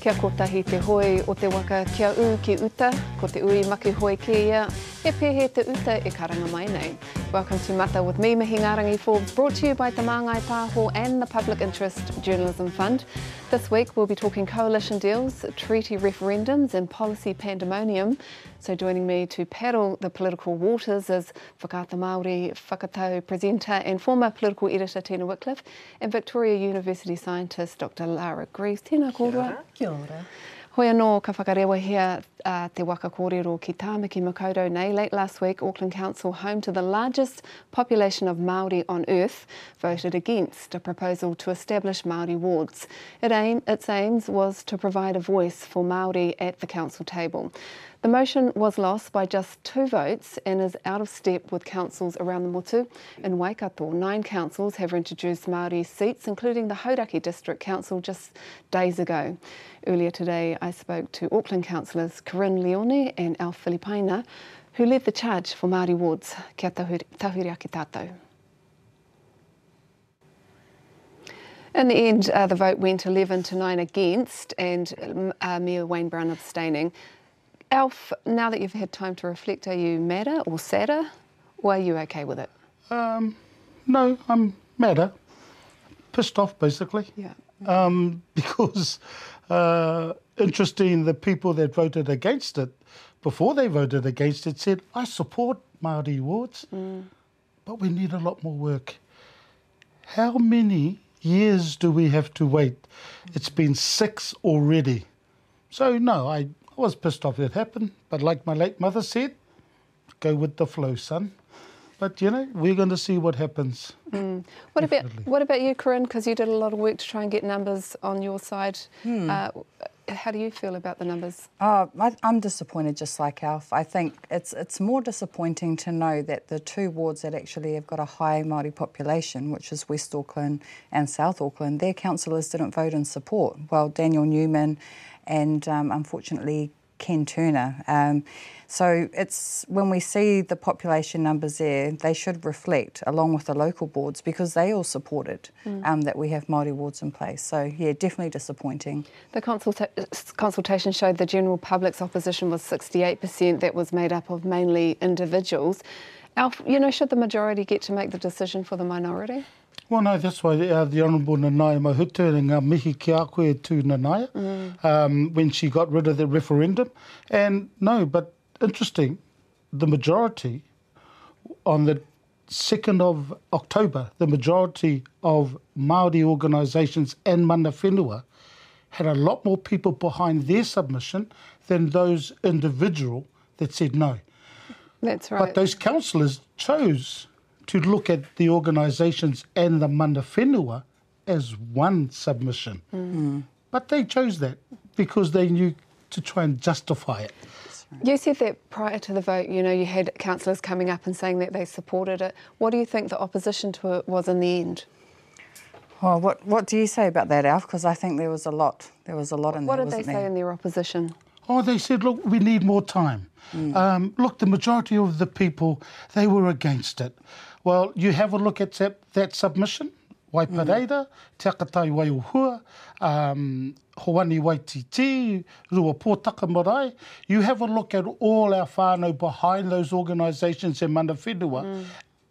Kia kotahi te hoi o te waka kia u ki uta, ko te ui maki hoi ki ia, e pehe te uta e karanga mai nei. Welcome to Mata with me, Mihingarangi Forbes, brought to you by Te Māngai Pāho and the Public Interest Journalism Fund. This week we'll be talking coalition deals, treaty referendums and policy pandemonium. So joining me to paddle the political waters is Whakata Māori, Whakatau presenter and former political editor Tina Wickliffe and Victoria University scientist Dr Lara Greaves. Tēnā kōrua. Kia ora. Hoi anō ka whakarewa hea uh, te waka kōrero ki Tāmaki Makaurau nei. Late last week, Auckland Council, home to the largest population of Māori on earth, voted against a proposal to establish Māori wards. It aim, its aims was to provide a voice for Māori at the council table. The motion was lost by just two votes and is out of step with councils around the Motu. In Waikato, nine councils have introduced Māori seats, including the Hauraki District Council just days ago. Earlier today, I spoke to Auckland councillors Kerrin Leoni and Alf Filipaina, who led the charge for Māori wards. Kia tahuri ake tātou. In the end, uh, the vote went 11 to 9 against, and uh, Mayor Wayne Brown abstaining. Alf, now that you've had time to reflect, are you madder or sadder, or are you okay with it? Um, no, I'm madder, pissed off basically. Yeah. Um, because uh, interesting, the people that voted against it before they voted against it said, "I support Māori wards, mm. but we need a lot more work." How many years do we have to wait? It's been six already. So no, I I was pissed off it happened, but like my late mother said, go with the flow, son. But you know, we're going to see what happens. Mm. What Definitely. about what about you, Kerrin? Because you did a lot of work to try and get numbers on your side. Hmm. Uh, how do you feel about the numbers? Uh, I, am disappointed, just like Alf. I think it's it's more disappointing to know that the two wards that actually have got a high Māori population, which is West Auckland and South Auckland, their councillors didn't vote in support. Well, Daniel Newman and um, unfortunately Ken Turner. Um, so it's when we see the population numbers there, they should reflect along with the local boards because they all supported mm. um, that we have Māori wards in place. So yeah, definitely disappointing. The consulta- consultation showed the general public's opposition was 68%. That was made up of mainly individuals. Alf, you know, should the majority get to make the decision for the minority? Well, no, that's why uh, the Honourable Nanaia Mahuta and ngā mihi ki a koe to Nanaia mm. um, when she got rid of the referendum. And no, but interesting, the majority on the 2nd of October, the majority of Māori organisations and mana whenua had a lot more people behind their submission than those individual that said no. That's right. But those councillors chose to look at the organisations and the mana whenua as one submission. Mm. But they chose that because they knew to try and justify it. You said that prior to the vote, you know, you had councillors coming up and saying that they supported it. What do you think the opposition to it was in the end? Oh, what what do you say about that, Alf? Because I think there was a lot. There was a lot in what there. What did they say there? in their opposition? Oh, they said, look, we need more time. Mm. Um, look, the majority of the people they were against it. Well, you have a look at that, that submission. Waipareira, mm. Te Akatai Waiuhua, um, Hoani Waititi, Rua Pōtaka Marae. You have a look at all our whānau behind those organisations in mana whenua, mm.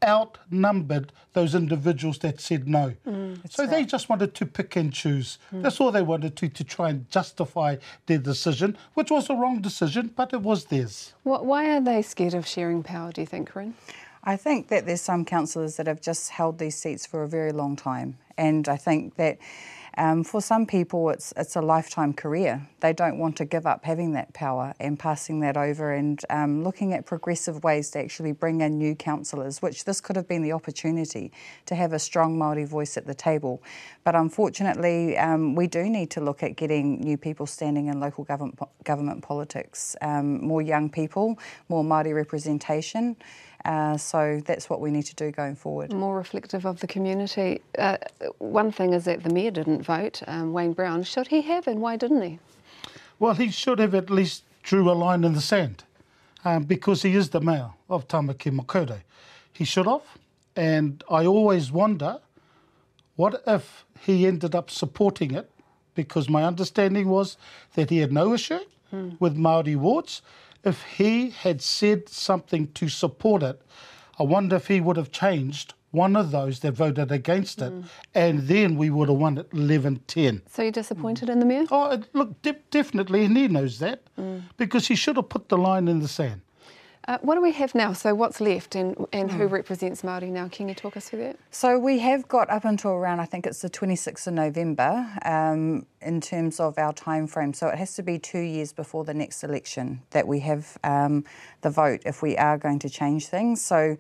Outnumbered those individuals that said no. Mm, so right. they just wanted to pick and choose. Mm. That's all they wanted to, to try and justify their decision, which was a wrong decision, but it was theirs. Why are they scared of sharing power, do you think, Kerrin? I think that there's some councillors that have just held these seats for a very long time, and I think that um, for some people it's it's a lifetime career. They don't want to give up having that power and passing that over, and um, looking at progressive ways to actually bring in new councillors. Which this could have been the opportunity to have a strong Maori voice at the table, but unfortunately um, we do need to look at getting new people standing in local government government politics, um, more young people, more Maori representation. Uh, so that's what we need to do going forward. More reflective of the community. Uh, one thing is that the mayor didn't vote, um, Wayne Brown. Should he have, and why didn't he? Well, he should have at least drew a line in the sand um, because he is the mayor of Tamaki Makaurau. He should have, and I always wonder what if he ended up supporting it because my understanding was that he had no issue with Maori wards. If he had said something to support it, I wonder if he would have changed one of those that voted against it, and then we would have won it 11 10. So you're disappointed in the mayor? Oh, look, de- definitely, and he knows that mm. because he should have put the line in the sand. Uh, what do we have now? So what's left and, and Hmm. who represents Māori now? Can you talk us through that? So we have got up until around, I think it's the 26th of November, um, in terms of our time frame. So it has to be two years before the next election that we have um, the vote if we are going to change things. So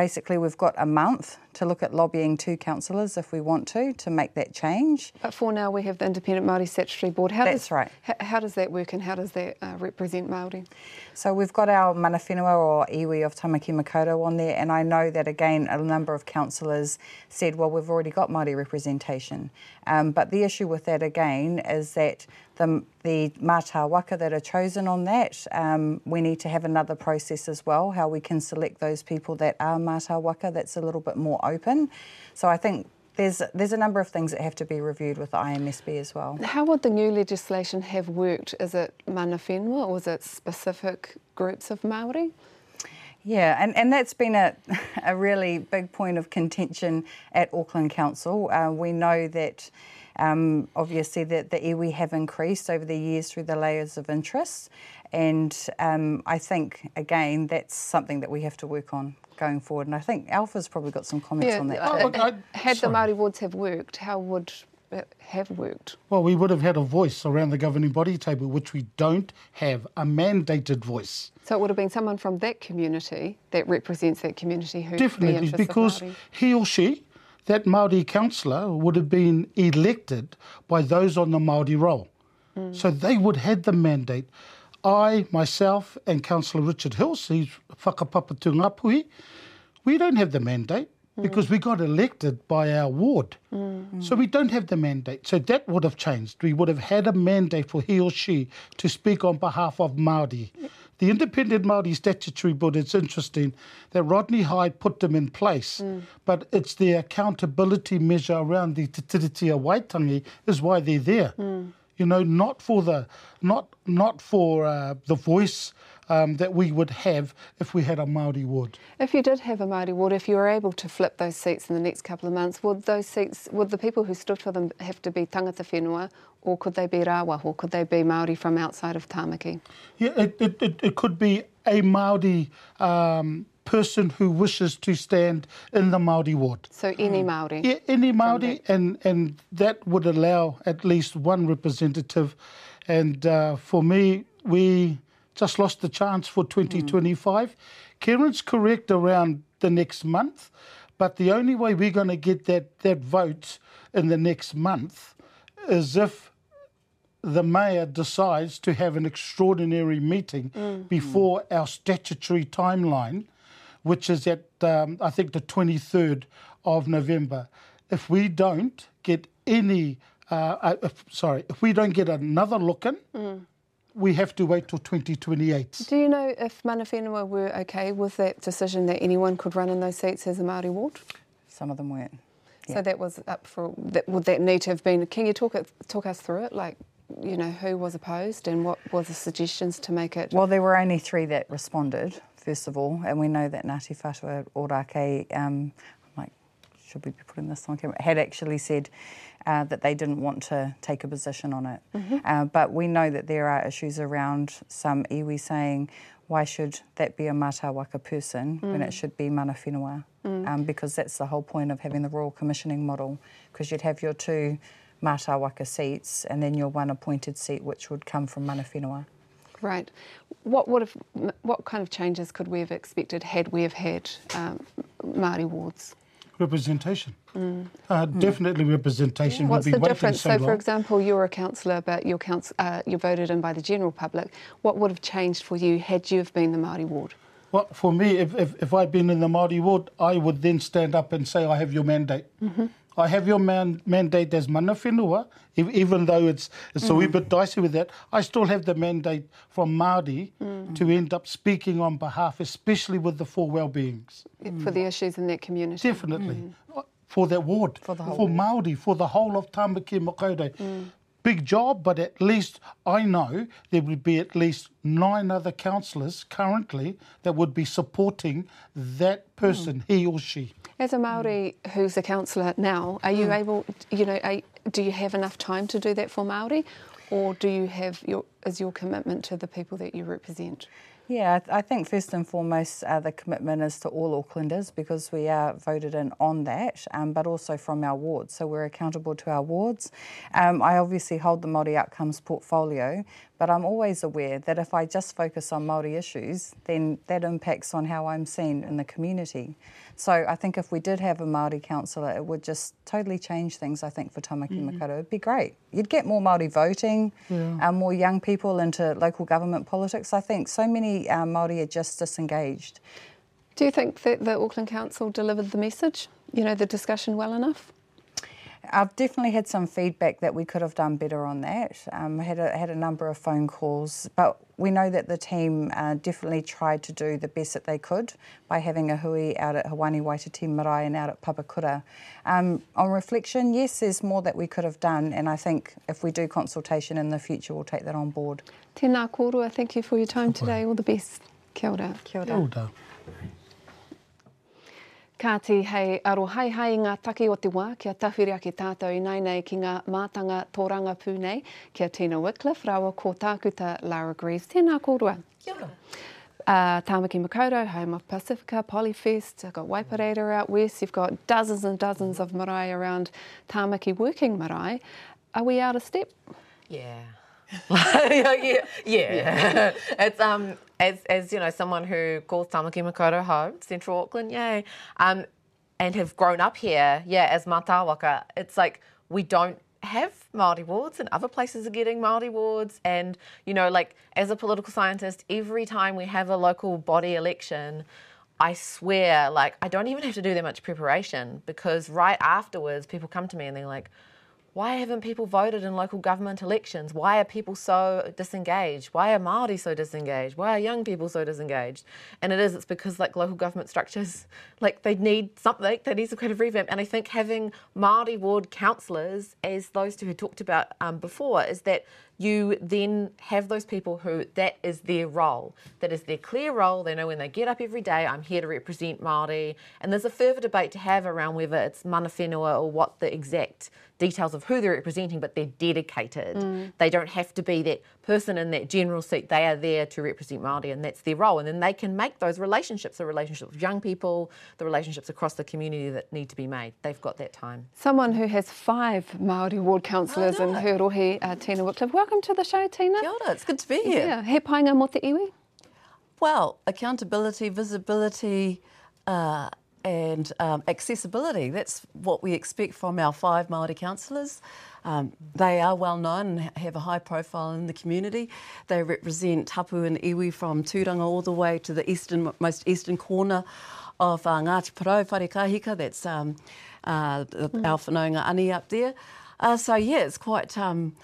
basically, we've got a month to look at lobbying two councillors if we want to to make that change. But for now, we have the Independent Māori Statutory Board. How That's does, right. How, how does that work and how does that uh, represent Māori? So we've got our mana whenua or iwi of Tamaki Makaurau on there, and I know that again a number of councillors said, well, we've already got Māori representation. Um, but the issue with that again is that the, the mata waka that are chosen on that, um, we need to have another process as well, how we can select those people that are mata waka that's a little bit more open. So I think there's, there's a number of things that have to be reviewed with the IMSB as well. How would the new legislation have worked? Is it mana whenua or is it specific groups of Māori? Yeah, and, and that's been a, a really big point of contention at Auckland Council. Uh, we know that um, obviously that the iwi have increased over the years through the layers of interest, and um, I think again that's something that we have to work on going forward. And I think Alpha's probably got some comments on that. uh, Oh, look, I- had the sorry. Māori wards have worked, how would it have worked? Well, we would have had a voice around the governing body table, which we don't have a mandated voice. So it would have been someone from that community that represents that community who Definitely, interests because of Māori. he or she, that Maori councillor, would have been elected by those on the Maori roll. Hmm. So they would have the mandate. I, myself, and Councillor Richard Hills, he's whakapapa to Ngapuhi, we don't have the mandate hmm. because we got elected by our ward. Hmm. So we don't have the mandate. So that would have changed. We would have had a mandate for he or she to speak on behalf of Māori. The Independent Māori Statutory Board, it's interesting that Rodney Hyde put them in place, but it's the accountability measure around the Te Tiritia Waitangi is why they're there. You know, not for the not not for uh, the voice um, that we would have if we had a Maori ward. If you did have a Māori ward, if you were able to flip those seats in the next couple of months, would those seats, would the people who stood for them have to be tangata whenua, or could they be rawa, or could they be Māori from outside of Tāmaki? Yeah, it, it, it, it could be a Maori um, person who wishes to stand in the Maori ward. So any Māori? Yeah, any Maori, and and that would allow at least one representative. And uh, for me, we just lost the chance for 2025. Kerrin's correct around the next month, but the only way we're going to get that that vote in the next month is if the mayor decides to have an extraordinary meeting before our statutory timeline, which is at um, I think the 23rd of November. If we don't get any, uh, uh, if, sorry, if we don't get another look in, we have to wait till 2028. Do you know if mana whenua were okay with that decision that anyone could run in those seats as a Māori ward? Some of them weren't. So that was up for, that, would that need to have been, can you talk, it, talk us through it? Like, you know, who was opposed and what were the suggestions to make it? Well, there were only three that responded, first of all, and we know that Ngāti Whātua Ōrākei, um, I'm like, should we be putting this on camera, had actually said uh, that they didn't want to take a position on it. Uh, but we know that there are issues around some iwi saying, why should that be a mata waka person when it should be mana whenua? Um, because that's the whole point of having the Royal Commissioning model, because you'd have your two mata waka seats and then your one appointed seat, which would come from mana whenua. Right. What would have, what kind of changes could we have expected had we have had um, Māori wards? Representation. Uh, Definitely representation. What's We've the difference? so So, for example, you're a councillor, but you're, uh, you're voted in by the general public. What would have changed for you had you have been the Māori ward? Well, for me, if, if, if I'd been in the Māori ward, I would then stand up and say, I have your mandate. Mm-hmm. I have your man, mandate as mana whenua, e- even though it's, it's a wee Mm. bit dicey with that. I still have the mandate from Māori Mm. to end up speaking on behalf, especially with the four well-beings. for the issues in that community. Definitely. Uh, For that ward, For the whole for. Māori, for the whole of Tāmaki Makaurau. Big job, but at least I know there would be at least nine other councillors currently that would be supporting that person, mm. he or she. As a Maori mm. who's a councillor now, are you mm. able, you know, are, do you have enough time to do that for Maori, or do you have your is your commitment to the people that you represent? Yeah, I think first and foremost, uh, the commitment is to all Aucklanders because we are voted in on that, um, but also from our wards. So we're accountable to our wards. Um, I obviously hold the Māori Outcomes portfolio, but I'm always aware that if I just focus on Māori issues, then that impacts on how I'm seen in the community. So I think if we did have a Māori councillor, it would just totally change things, I think, for Tamaki mm. Makaurau. It'd be great. You'd get more Māori voting, yeah. um, more young people into local government politics. I think so many um, Māori are just disengaged. Do you think that the Auckland Council delivered the message, you know, the discussion well enough? I've definitely had some feedback that we could have done better on that. Um, I had a, had a number of phone calls, but we know that the team uh, definitely tried to do the best that they could by having a hui out at Hoani Waititi Marae and out at Papakura. Um, on reflection, yes, there's more that we could have done, and I think if we do consultation in the future, we'll take that on board. Tēnā kōrua, thank you for your time today. All the best. Kia ora. Kia ora. Kia ora. Ka te hei aro hai ngā take o te wā, kia tawhiri ake tātou nei nei ki ngā mātanga tōranga pūnei, kia Tina Wycliffe, rawa ko tākuta Lara Greaves. Tēnā kōrua. Kia ora. Uh, Tāmaki Makaurau, home of Pacifica, Polyfest, I've got Waipareta out west, you've got dozens and dozens of marae around Tāmaki working marae. Are we out of step? Yeah. yeah, yeah, it's um, as as you know, someone who calls Tamaki Makaurau home, Central Auckland, yay, um, and have grown up here, yeah, as Mātāwaka. It's like we don't have Māori wards and other places are getting Māori wards. And, you know, like as a political scientist, every time we have a local body election, I swear, like, I don't even have to do that much preparation because right afterwards, people come to me and they're like, why haven't people voted in local government elections? Why are people so disengaged? Why are Māori so disengaged? Why are young people so disengaged? And it is, it's because like local government structures, like they need something, they need some kind of revamp. And I think having Māori ward councillors, as those two had talked about um, before, is that you then have those people who that is their role, that is their clear role. They know when they get up every day, I'm here to represent Māori. And there's a further debate to have around whether it's mana whenua or what the exact details of who they're representing, but they're dedicated. Mm. They don't have to be that person in that general seat. They are there to represent Māori, and that's their role. And then they can make those relationships, the relationships with young people, the relationships across the community that need to be made. They've got that time. Someone who has five Māori ward councillors in her rohe, uh, Tina Wickliffe. Welcome to the show, Tina. Kia ora, it's good to be here. Yeah, he painga mo te iwi? Well, accountability, visibility, uh, and um, accessibility. That's what we expect from our five Māori councillors. Um, they are well known and have a high profile in the community. They represent Tapu and Iwi from Tūranga all the way to the eastern, most eastern corner of uh, Ngāti Porou, Wharekahika, that's um, uh, mm. our whanaunga ani up there. Uh, so yeah, it's quite um,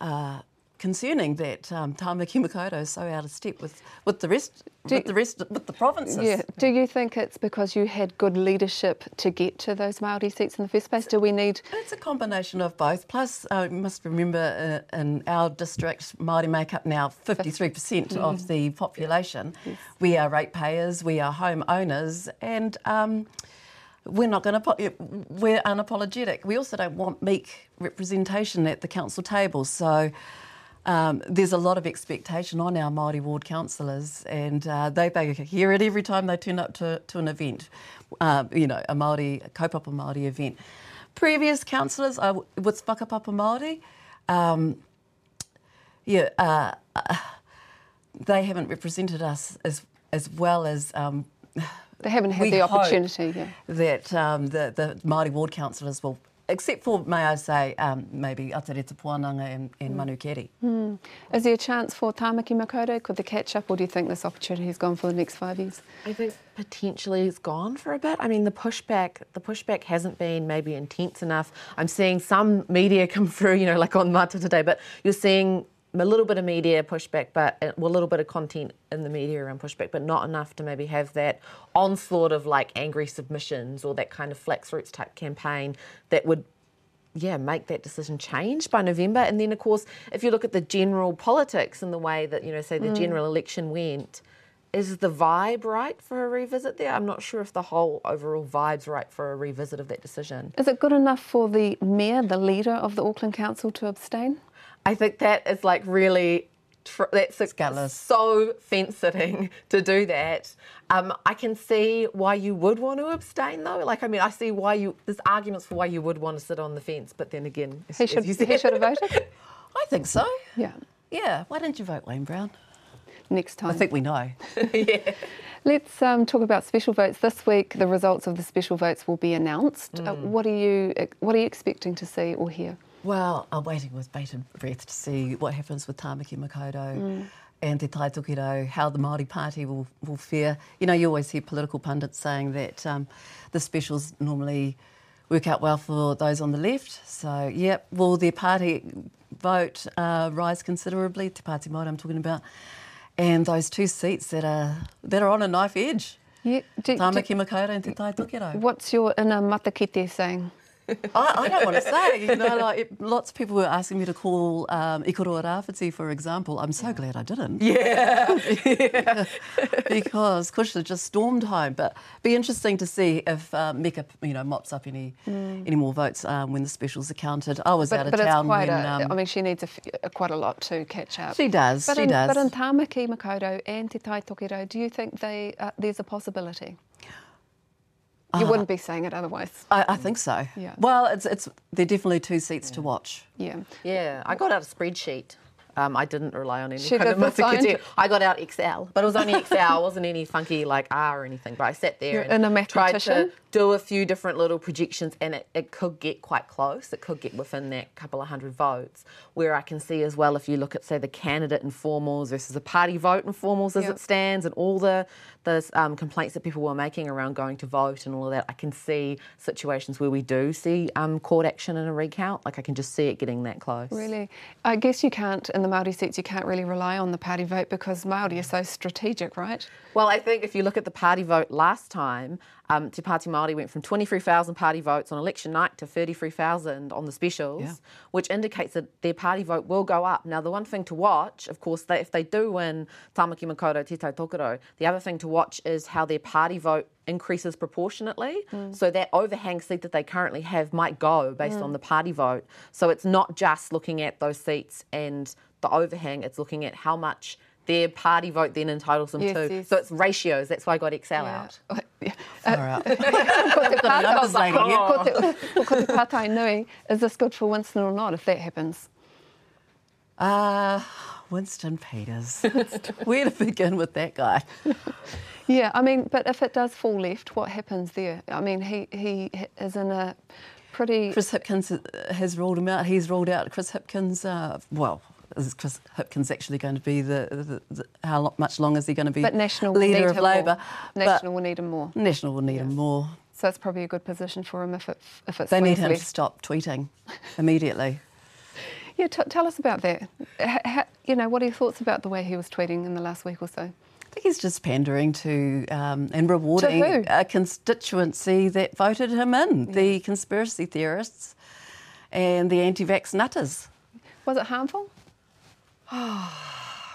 uh, concerning that um, Tāmaki Makaurau is so out of step with, with the rest do, with the rest with the provinces. Yeah. Do you think it's because you had good leadership to get to those Maori seats in the first place? Do we need? It's a combination of both. Plus, uh, you must remember uh, in our district, Maori make up now fifty three percent mm. of the population. Yes. We are ratepayers, we are home owners, and. Um, we're not going to. We're unapologetic. We also don't want meek representation at the council table. So um, there's a lot of expectation on our Māori ward councillors, and uh, they, they hear it every time they turn up to, to an event, uh, you know, a Māori, a kaupapa Māori event. Previous councillors uh, with whakapapa Māori, um, yeah, uh, uh, they haven't represented us as, as well as um, they haven't had the opportunity. Yeah. That um, the, the Māori ward councillors will except for, may I say, um, maybe Atareta Puananga and, and mm. Manukeri. Mm. Is there a chance for Tāmaki Makaurau? Could they catch up, or do you think this opportunity has gone for the next five years? I think potentially it's gone for a bit. I mean, the pushback, the pushback hasn't been maybe intense enough. I'm seeing some media come through, you know, like on Mata today, but you're seeing a little bit of media pushback, but uh, well, a little bit of content in the media around pushback, but not enough to maybe have that onslaught of like angry submissions or that kind of flax roots type campaign that would yeah, make that decision change by November. And then, of course, if you look at the general politics and the way that, you know, say the Mm. general election went, is the vibe right for a revisit there? I'm not sure if the whole overall vibe's right for a revisit of that decision. Is it good enough for the mayor, the leader of the Auckland Council, to abstain? I think that is like really. Tr- that's a- so fence sitting to do that. Um, I can see why you would want to abstain though. Like, I mean, I see why you. There's arguments for why you would want to sit on the fence, but then again, as, He should, you he should have voted. I think so. Yeah, Yeah. Why didn't you vote, Wayne Brown? next time. I think we know. Yeah. Let's um, talk about special votes. This week, the results of the special votes will be announced. Uh, Mm. what are you What are you expecting to see or hear? Well, I'm waiting with bated breath to see what happens with Tamaki Makaurau and Te Tai Tukiro, how the Māori Party will, will fare. You know, you always hear political pundits saying that um, the specials normally work out well for those on the left. So, yep, will their party vote uh, rise considerably? Te Pāti Māori I'm talking about. And those two seats that are, that are on a knife edge. Yeah, do- do- Tamaki Makaurau and Te Tai Tukiro. What's your inner matakite saying? I, I don't want to say. You know, like it, lots of people were asking me to call um, Ikaroa for example. I'm so glad I didn't. yeah, because Cushla just stormed home. But be interesting to see if uh, Meka, you know, mops up any any more votes um, when the specials are counted. I was out But, of but it's town quite when. a. um, I mean, she needs a f- a- quite a lot to catch up. she does. But she in, does. But in Tāmaki Makaurau and Te Tai Tokerau, do you think they uh, there's a possibility? You wouldn't be saying it otherwise. I, I think so. Yeah. Well, it's it's they're definitely two seats to watch. Yeah. yeah. I got out a spreadsheet. Um, I didn't rely on any She kind of the science- mathematics. I got out Excel, but it was only Excel. It wasn't any funky like R or anything. But I sat there You're and in a tried to mathematician? Do a few different little projections, and it, it could get quite close. It could get within that couple of hundred votes. Where I can see as well, if you look at say the candidate informals versus the party vote informals as Yeah. it stands, and all the the um, complaints that people were making around going to vote and all of that, I can see situations where we do see um, court action and a recount. Like I can just see it getting that close. Really, I guess you can't in the Maori seats. You can't really rely on the party vote because Maori are so strategic, right? Well, I think if you look at the party vote last time, um, Te Pāti Māori went from 23,000 party votes on election night to 33,000 on the specials, Yeah. which indicates that their party vote will go up. Now, the one thing to watch, of course, they, if they do win Tamaki Makaurau, Te Tai Tokerau, the other thing to watch is how their party vote increases proportionately. So that overhang seat that they currently have might go based on the party vote. So it's not just looking at those seats and the overhang, it's looking at how much their party vote then entitles them Yes, to. yes. So it's ratios. That's why I got Excel out. Yeah. Far out. Ko te Got a pātai- numbers lady here. ko te- well, ko te pātai nui, is this good for Winston or not if that happens? Uh, Winston Peters. Where to begin with that guy? Yeah, I mean, but if it does fall left, what happens there? I mean, he, he is in a pretty. Chris Hipkins uh, has ruled him out. He's ruled out Chris Hipkins. Uh, well, is Chris Hipkins actually going to be the, the, the how lo- much longer is he going to be but National leader of Labor? More. National will need him more. National will need him more. So it's probably a good position for him if it if it They need him left. to stop tweeting immediately. Yeah, t- tell us about that. You know, what are your thoughts about the way he was tweeting in the last week or so? I think he's just pandering to um, and rewarding who? a constituency that voted him in the conspiracy theorists and the anti vax nutters. Was it harmful?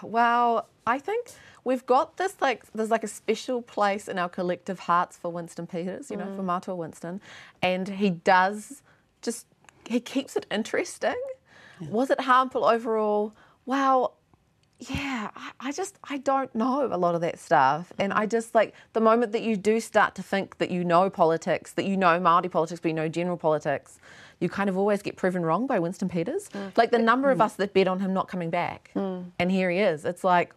Well, I think we've got this like there's like a special place in our collective hearts for Winston Peters, you know, for mm. Matua Winston, and he does just he keeps it interesting. Was it harmful overall? Well, yeah, I, I just I don't know a lot of that stuff, and I just like the moment that you do start to think that you know politics, that you know Māori politics, but you know general politics, you kind of always get proven wrong by Winston Peters. Mm. Like the number of mm. us that bet on him not coming back, mm. and here he is. It's like,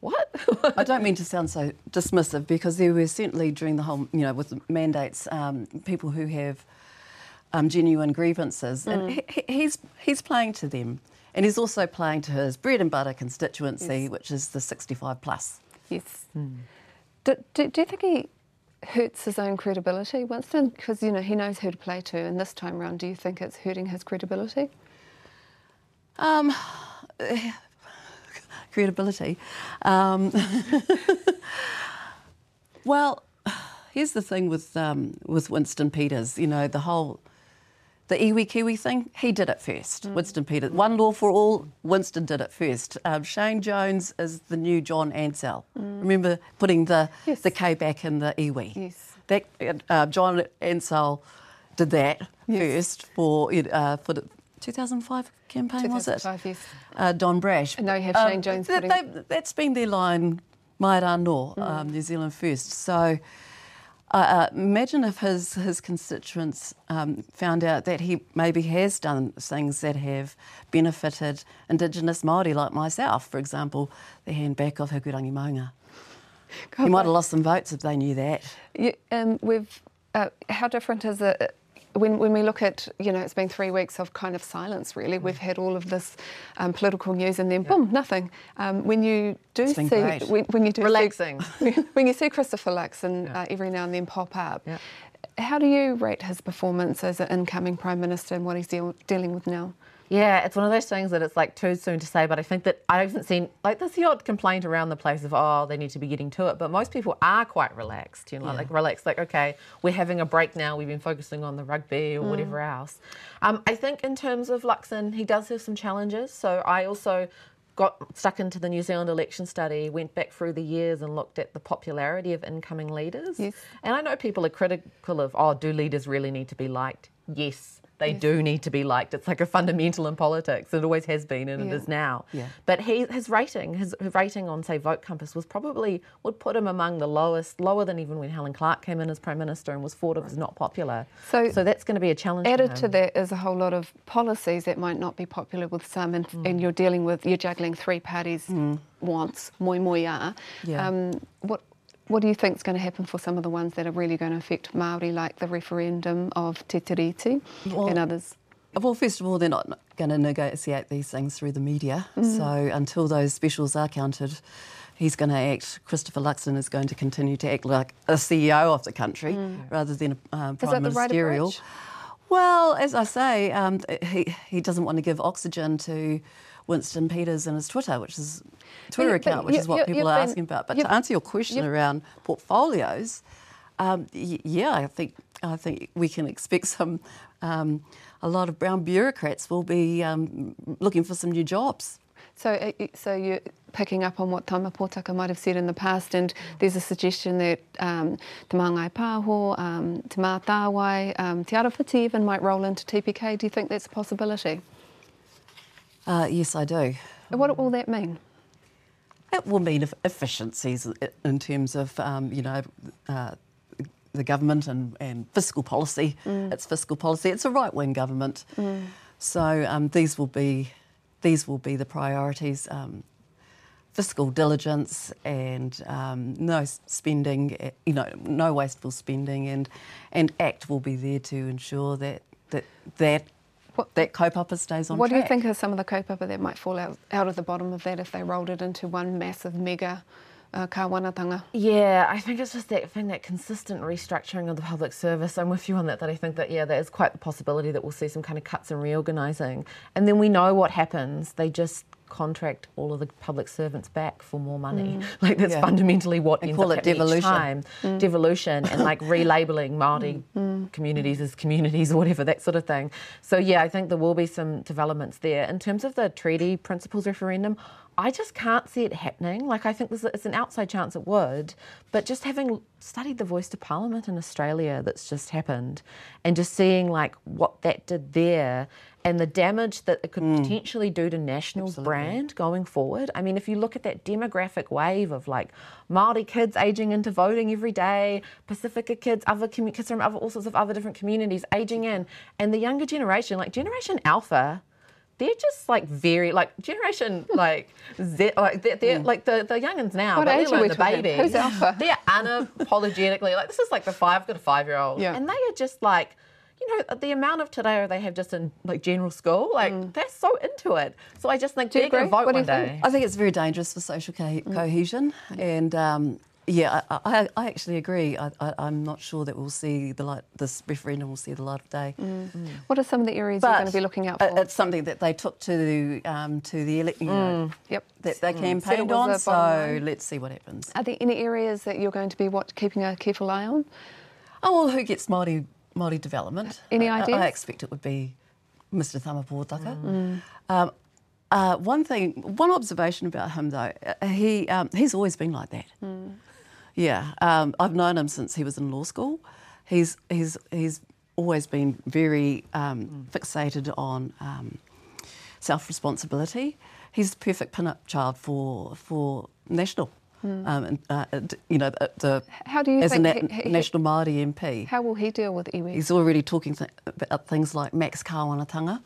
what? I don't mean to sound so dismissive because there were certainly during the whole, you know, with the mandates, um, people who have um, genuine grievances, and he, he- he's he's playing to them, and he's also playing to his bread and butter constituency, which is the 65 plus. Yes. Hmm. Do, do, do you think he hurts his own credibility, Winston? Because you know he knows who to play to, and this time round, do you think it's hurting his credibility? Um, credibility. Um, well, here's the thing with um, with Winston Peters. You know, the whole the iwi kiwi thing, he did it first. Mm. Winston Peters, one law for all. Winston did it first. Um, Shane Jones is the new John Ansell. Remember putting the Mm. Yes. the K back in the iwi. Yes. That uh, John Ansell did that first for uh, for the 2005 campaign was it? 2005, yes. Uh, Don Brash. And now you have Shane Jones that- putting- they- that's been their line, Mai Rā no, Mm. um, New Zealand first. So uh, uh, imagine if his, his constituents um, found out that he maybe has done things that have benefited Indigenous Māori like myself, for example, the handback of Hikurangi Maunga. He might have lost some votes if they knew that. You, um, we've, uh, how different is it when, when we look at, you know, it's been three weeks of kind of silence, really. We've had all of this um, political news and then, boom, nothing. Um, when you do see, when, when you do Relaxing. see, when you see Christopher Luxon uh, every now and then pop up, Yeah. how do you rate his performance as an incoming prime minister and what he's deal, dealing with now? Yeah, it's one of those things that it's like too soon to say, but I think that I haven't seen like there's the odd complaint around the place of oh they need to be getting to it, but most people are quite relaxed, you know, like relaxed, like okay we're having a break now, we've been focusing on the rugby or whatever else. Um, I think in terms of Luxon, he does have some challenges. So I also got stuck into the New Zealand election study, went back through the years and looked at the popularity of incoming leaders. Yes. And I know people are critical of, oh, do leaders really need to be liked? Yes, they do need to be liked. It's like a fundamental in politics. It always has been, and Yeah. it is now. Yeah. But he, his rating, his, his rating on say Vote Compass was probably would put him among the lowest, lower than even when Helen Clark came in as prime minister and was thought of as not popular. So- so that's going to be a challenge. Added to that is a whole lot of policies that might not be popular with some, and, and you're dealing with, you're juggling three parties' wants, moi moi are. Yeah. Um, what, what do you think is going to happen for some of the ones that are really going to affect Māori, like the referendum of Te Tiriti Well- and others? Well, first of all, they're not going to negotiate these things through the media. So until those specials are counted, he's going to act, Christopher Luxon is going to continue to act like a CEO of the country rather than a um, prime the right ministerial. well, as I say, um, he, he doesn't want to give oxygen to Winston Peters and his Twitter, which is Twitter But- but account, which you- is what you- people are been- asking about. But to answer your question around portfolios, um, y- yeah, I think I think we can expect some. Um, a lot of brown bureaucrats will be um, looking for some new jobs. So, uh, so you're picking up on what Tama Pōtaka might have said in the past, and there's a suggestion that um, Te Māngai Pāho, um, Te Mātāwai, um, Te Arawhiti even might roll into TPK. Do you think that's a possibility? Uh, yes, I do. And What will that mean? It will mean efficiencies in terms of, um, you know, uh, the government and, and fiscal policy. It's fiscal policy. It's a right wing government. So um, these will be these will be the priorities. Um, fiscal diligence and um, no spending, eh, you know, no wasteful spending, and and ACT will be there to ensure that that that What- that kaupapa stays on what do you think are some of the kaupapa that might fall out, out of the bottom of that if they rolled it into one massive mega uh, kāwanatanga? Yeah, I think it's just that thing, that consistent restructuring of the public service. I'm with you on that, that I think that, yeah, there is quite the possibility that we'll see some kind of cuts and reorganising. And then we know what happens. They just contract all of the public servants back for more money. Mm. Like that's Yeah. fundamentally what They call it devolution. time. Mm. Devolution and like relabeling Māori mm. communities as communities or whatever, that sort of thing. So yeah, I think there will be some developments there. In terms of the treaty principles referendum, I just can't see it happening. Like I think it's an outside chance it would, but just having studied the voice to parliament in Australia that's just happened, and just seeing like what that did there, and the damage that it could hmm. potentially do to National's brand going forward. I mean, if you look at that demographic wave of like Maori kids aging into voting every day, Pacifica kids, other commu- kids from other, all sorts of other different communities aging in, and the younger generation, like Generation Alpha they're just like very like generation like Z, like they're, they're hmm. like the the youngins now, What but age are we the babies. Who's alpha? They're unapologetically like this is like the five got a five year old, Yeah. and they are just like. You know the amount of today they have just in like general school, like they're so into it. So I just think Mm. they're going to vote What one you think? day. I think it's very dangerous for social co- cohesion, and um, yeah, I, I, I actually agree. I, I, I'm not sure that we'll see the light. This referendum will see the light of day. What are some of the areas you're going to be looking out for? it's something that they took to the um, to the elect, you know, yep. that they it campaigned on. So line. let's see what happens. Are there any areas that you're going to be what, keeping a careful eye on? Oh well, who gets Māori Māori development. Any I- ideas? I, expect it would be Mr. Tama Pōtaka. Um, uh, one thing, one observation about him though, uh, he um, he's always been like that. Yeah, um, I've known him since he was in law school. He's he's he's always been very um, fixated on um, self responsibility. He's the perfect pin-up child for for national. Hmm. Um, and, uh, uh you know, the, How do you as a na- he- he- national Māori MP. How will he deal with iwi? He's already talking th- about things like max kāwanatanga.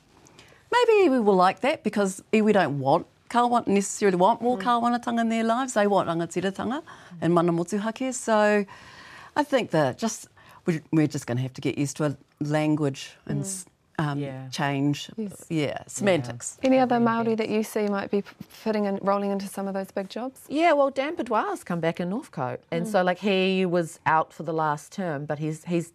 Maybe iwi will like that because iwi don't want kāwan necessarily want more hmm. kāwanatanga in their lives. They want rangatiratanga hmm. and mana motuhake. So I think that just we're, just going to have to get used to a language and s um, Yeah. change. Yeah, semantics. Any other Maori that you see might be fitting and rolling into some of those big jobs? Yeah, well, Dan Bidois's come back in Northcote, and so like he was out for the last term, but he's he's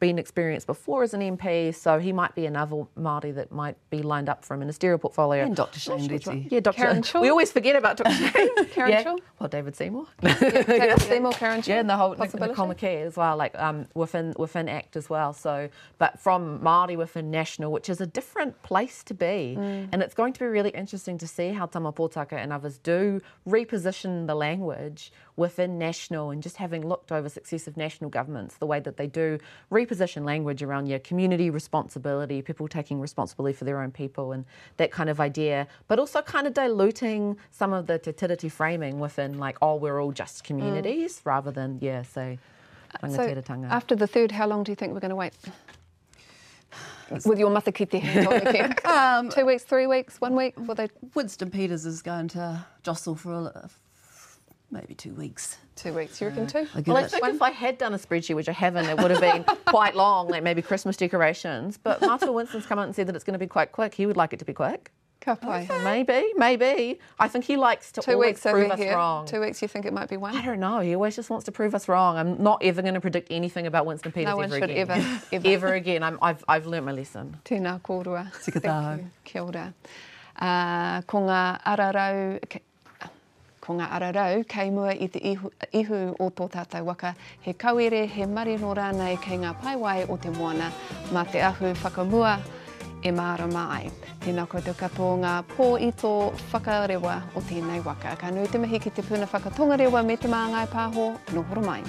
been experienced before as an MP, so he might be another Māori that might be lined up for a ministerial portfolio. And Dr. Shane Not sure which Reti. one. Yeah, Dr. Karen Chhour? We always forget about Dr. Shane. Karen yeah. Chhour? Well, David Seymour. David Seymour, Karen Chhour, Yeah, and the whole? Nicole McKee as well, like um, within within ACT as well. So, but from Māori within National, which is a different place to be, and it's going to be really interesting to see how Tama Pōtaka and others do reposition the language within National, and just having looked over successive national governments, the way that they do reposition language around your community responsibility, people taking responsibility for their own people, and that kind of idea, but also kind of diluting some of the te framing within like, oh, we're all just communities, rather than yeah, say So rangatiratanga. after the third, how long do you think we're going to wait? With your matakite hand on the. Um, Two weeks, three weeks, one week? Will they Winston Peters is going to jostle for a, maybe two weeks. two weeks? You reckon two? I Well, I it- think if I had done a spreadsheet, which I haven't, it would have been quite long, like maybe Christmas decorations. But Martin Winston's come out and said that it's going to be quite quick. He would like it to be quick. Ka pai. So maybe, maybe. I think he likes to Two always weeks prove us here. wrong. Two weeks, you think it might be one? I don't know. He always just wants to prove us wrong. I'm not ever going to predict anything about Winston Peters No one ever should again. ever, ever. Ever again. I'm, I've, I've learnt my lesson. Tēnā kōrua. Tika Thank taho. you. Kia ora. Uh, ko ngā ararau, ke- ko ngā ararau, kei mua i te ihu, ihu o tō tātou waka, he kauere, he marino rānei kei ngā paiwai o te moana, mā te ahu whakamua e māra mai. Tēnā koutou katoa ngā pō i tō whakarewa o tēnei waka. Ka nui te mihi ki te puna whakatongarewa me te māngai pāho, nohoro mai.